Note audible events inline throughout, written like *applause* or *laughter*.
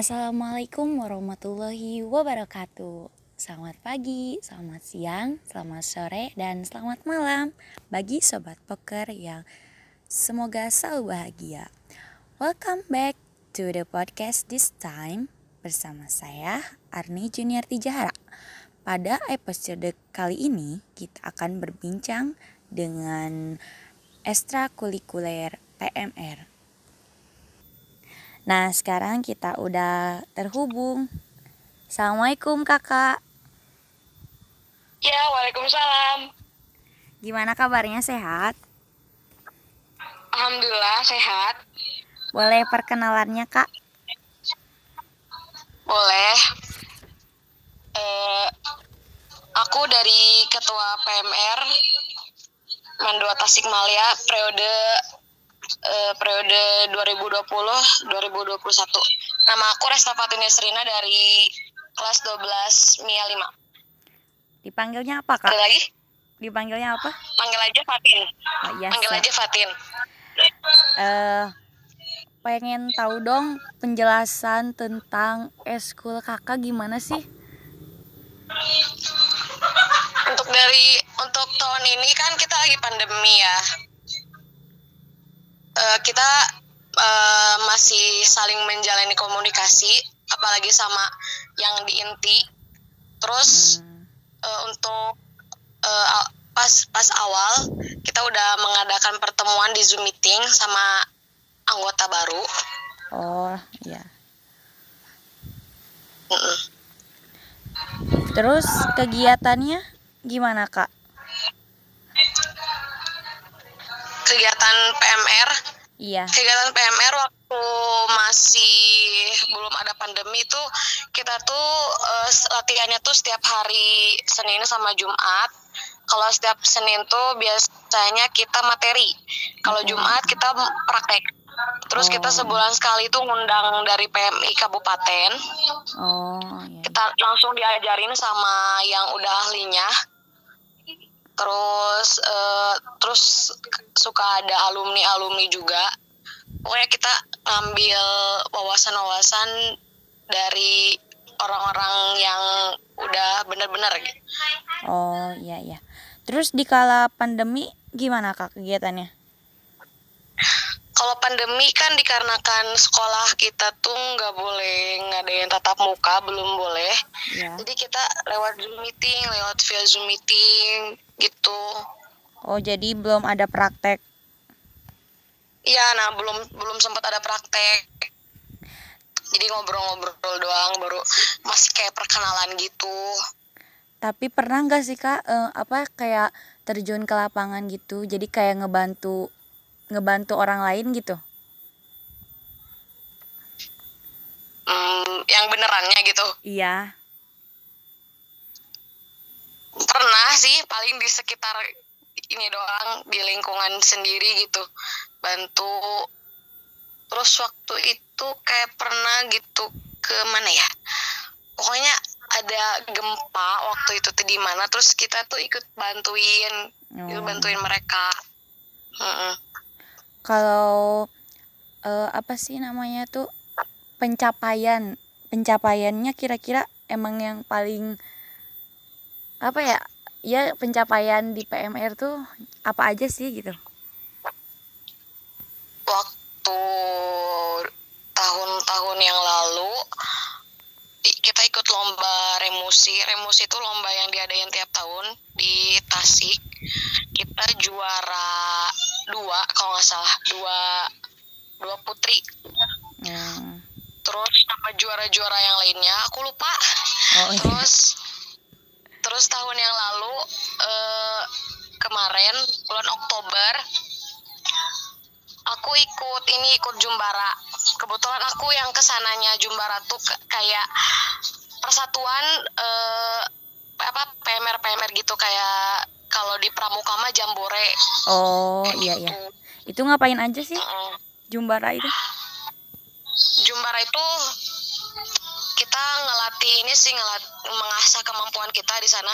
Assalamualaikum warahmatullahi wabarakatuh. Selamat pagi, selamat siang, selamat sore, dan selamat malam bagi sobat poker yang semoga selalu bahagia. Welcome back to the podcast this time bersama saya Arni Junior Tijahara. Pada episode kali ini kita akan berbincang dengan ekstrakurikuler PMR Nah, sekarang kita udah terhubung. Assalamualaikum, Kakak. Ya, waalaikumsalam. Gimana kabarnya? Sehat? Alhamdulillah sehat. Boleh perkenalannya, Kak? Boleh. Eh, aku dari Ketua PMR Mandua Tasikmalaya periode uh, periode 2020-2021. Nama aku Resta Fatini Serina dari kelas 12 MIA 5. Dipanggilnya apa, Kak? Lagi? Dipanggilnya apa? Panggil aja Fatin. Oh, iya, Panggil aja Fatin. Uh, pengen tahu dong penjelasan tentang eskul kakak gimana sih? Untuk dari untuk tahun ini kan kita lagi pandemi ya uh, kita uh, masih saling menjalani komunikasi apalagi sama yang di inti terus hmm. uh, untuk uh, pas pas awal kita udah mengadakan pertemuan di zoom meeting sama anggota baru oh ya mm -mm. terus kegiatannya gimana kak kegiatan PMR Iya. Kegiatan PMR waktu masih belum ada pandemi tuh kita tuh uh, latihannya tuh setiap hari Senin sama Jumat. Kalau setiap Senin tuh biasanya kita materi. Kalau Jumat kita praktek. Terus oh. kita sebulan sekali tuh ngundang dari PMI kabupaten. Oh. Iya. Kita langsung diajarin sama yang udah ahlinya terus uh, terus suka ada alumni alumni juga pokoknya kita ngambil wawasan-wawasan dari orang-orang yang udah benar-benar gitu. Oh iya iya. Terus di kala pandemi gimana kak kegiatannya? Kalau pandemi kan dikarenakan sekolah kita tuh nggak boleh ngadain tatap muka, belum boleh. Ya. Jadi kita lewat Zoom meeting, lewat via Zoom meeting gitu. Oh jadi belum ada praktek? Iya, nah belum belum sempat ada praktek. Jadi ngobrol-ngobrol doang, baru masih kayak perkenalan gitu. Tapi pernah nggak sih kak, uh, apa kayak terjun ke lapangan gitu, jadi kayak ngebantu ngebantu orang lain gitu? Hmm, yang benerannya gitu? Iya. Pernah sih, paling di sekitar ini doang, di lingkungan sendiri gitu. Bantu. Terus waktu itu kayak pernah gitu ke mana ya? Pokoknya ada gempa waktu itu tuh di mana terus kita tuh ikut bantuin oh. ikut bantuin mereka kalau uh, apa sih namanya tuh pencapaian pencapaiannya kira-kira emang yang paling apa ya ya pencapaian di PMR tuh apa aja sih gitu? Waktu tahun-tahun yang lalu kita ikut lomba remusi. Remusi itu lomba yang diadain tiap tahun di Tasik. Kita juara dua kalau nggak salah dua dua putri hmm. terus sama juara-juara yang lainnya aku lupa oh, iya. terus terus tahun yang lalu uh, kemarin bulan Oktober aku ikut ini ikut Jumbara kebetulan aku yang ke sananya Jumbara tuh kayak persatuan uh, apa PMR PMR gitu kayak kalau di Pramuka mah Jambore. Oh iya iya. Gitu. Itu ngapain aja sih? Uh, Jumbara itu? Jumbara itu kita ngelatih ini sih ngelat mengasah kemampuan kita di sana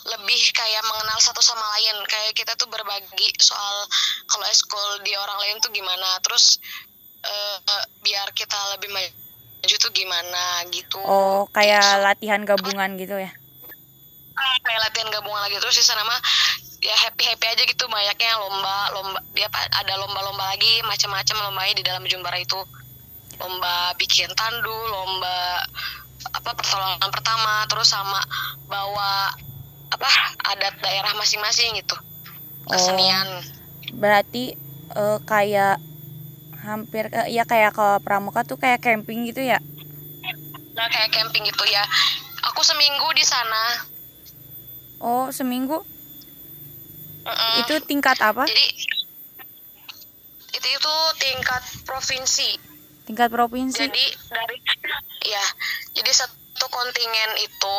lebih kayak mengenal satu sama lain kayak kita tuh berbagi soal kalau eskul di orang lain tuh gimana terus uh, biar kita lebih maju tuh gimana gitu Oh, kayak latihan gabungan gitu ya. Kayak latihan gabungan lagi terus di sana mah ya happy happy aja gitu banyaknya lomba lomba dia ada lomba-lomba lagi macam-macam lombanya di dalam jumbara itu. Lomba bikin tandu lomba apa pertolongan pertama terus sama bawa apa adat daerah masing-masing gitu. Kesenian. Berarti eh, kayak hampir eh, ya kayak kalau pramuka tuh kayak camping gitu ya. nah kayak camping gitu ya. Aku seminggu di sana Oh, seminggu Mm-mm. itu tingkat apa? jadi itu itu tingkat provinsi Tingkat provinsi. jadi dari ya jadi satu kontingen itu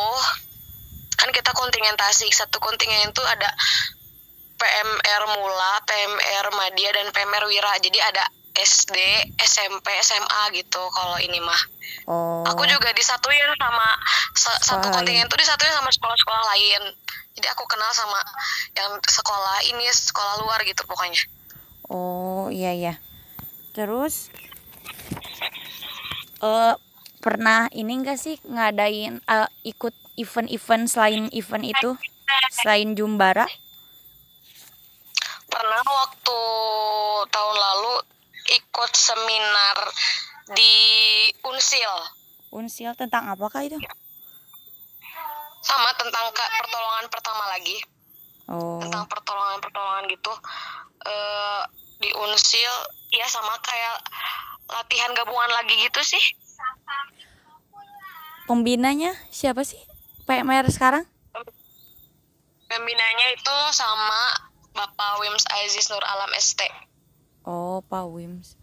kan kita kontingen Tasik satu kontingen itu ada PMR Mula, PMR Madya dan PMR Wira jadi ada SD, SMP, SMA gitu kalau ini mah Oh. aku juga disatuin sama sa- satu kontingen itu disatuin sama sekolah-sekolah lain jadi aku kenal sama yang sekolah ini sekolah luar gitu pokoknya Oh, iya ya. Terus eh pernah ini enggak sih ngadain eh, ikut event-event selain event itu? Selain Jumbara? pernah waktu tahun lalu ikut seminar di Unsil Unsil tentang apakah itu? sama tentang ka- pertolongan pertama lagi Oh. tentang pertolongan pertolongan gitu eh di Unsil ya sama kayak latihan gabungan lagi gitu sih Pembinanya siapa sih? PMR sekarang? pembinanya itu sama Bapak Wims Aziz Nur Alam ST Oh, Pak Wims.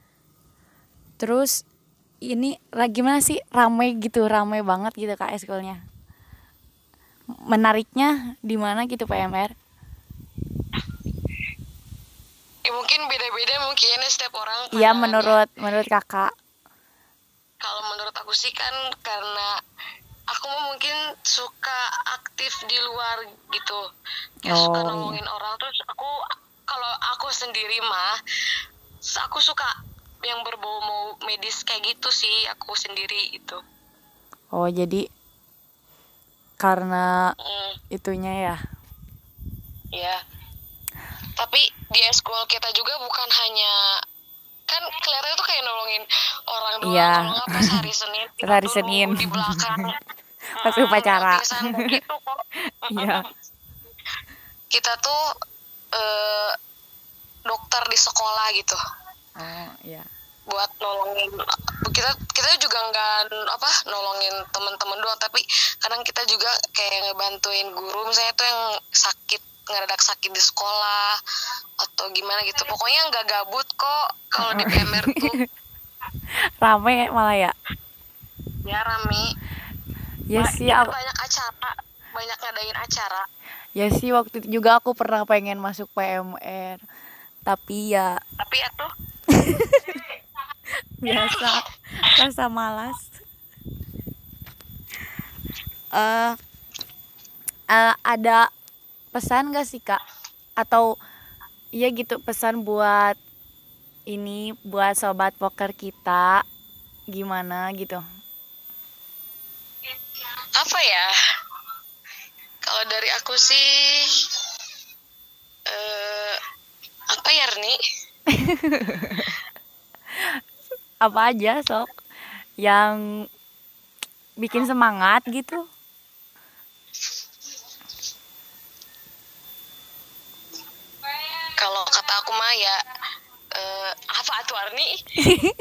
Terus ini lagi gimana sih? Ramai gitu, ramai banget gitu Kak eskulnya. Menariknya di mana gitu PMR? ya mungkin beda-beda mungkin ya setiap orang Iya, pandangannya. menurut menurut Kakak. kalau menurut aku sih kan karena aku mah mungkin suka aktif di luar gitu kayak Oh, suka iya. nolongin orang terus aku kalau aku sendiri mah aku suka yang berbau mau medis kayak gitu sih aku sendiri gitu Oh, jadi karena Mm, itunya ya. ya tapi di school kita juga bukan hanya kan kelihatannya tuh kayak nolongin orang doang Iya. kalau pas hari Senin *laughs* hari Senin. di belakang *laughs* Pas Mm, upacara. gratisan gitu kok *laughs* Iya. kita tuh eh, dokter di sekolah gitu Oh, iya. buat nolongin kita kita juga nggak apa nolongin teman-teman doang tapi kadang kita juga kayak ngebantuin guru misalnya tuh yang sakit ngeradak sakit di sekolah atau gimana gitu pokoknya nggak gabut kok kalau di PMR tuh *laughs* Ramai malah ya. ya rame Ya sih, aku- banyak acara banyak ngadain acara ya sih waktu itu juga aku pernah pengen masuk PMR. Tapi ya tapi ya tuh *laughs* biasa. Rasa malas. Eh eh, ada pesan gak sih kak? Atau iya gitu pesan buat ini buat sobat poker kita gimana gitu? Apa ya? Kalau dari aku sih eh apa ya Rni *laughs* apa aja sok? Yang bikin semangat gitu? Kalau kata aku mah ya eh apa tuh Arni? *laughs*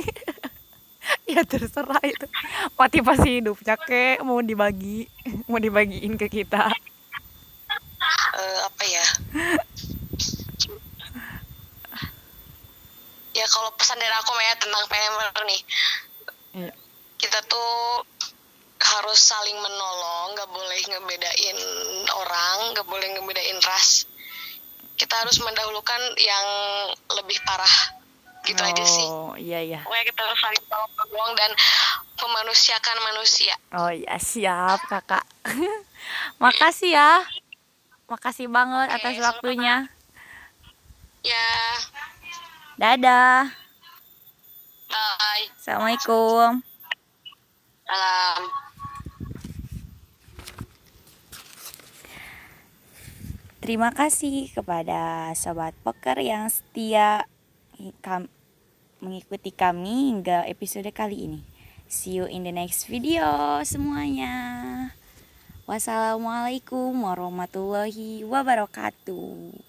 Ya terserah itu. Motivasi hidupnya kek mau dibagi mau dibagiin ke kita. Eh, apa ya *laughs* ya kalau pesan dari aku ya tentang PMR nih. Iya. kita tuh harus saling menolong nggak boleh ngebedain orang nggak boleh ngebedain ras. Kita harus mendahulukan yang lebih parah. Gitu aja sih. Oh iya iya. Pokoknya kita harus saling tolong dan memanusiakan manusia. Oh iya siap kakak. *laughs* Makasih ya. Makasih banget Oke, atas waktunya. Ya Dadah bye Assalamualaikum Salam. Terima kasih kepada sobat poker yang setia mengikuti kami hingga episode kali ini. See you in the next video semuanya. Wassalamualaikum warahmatullahi wabarakatuh.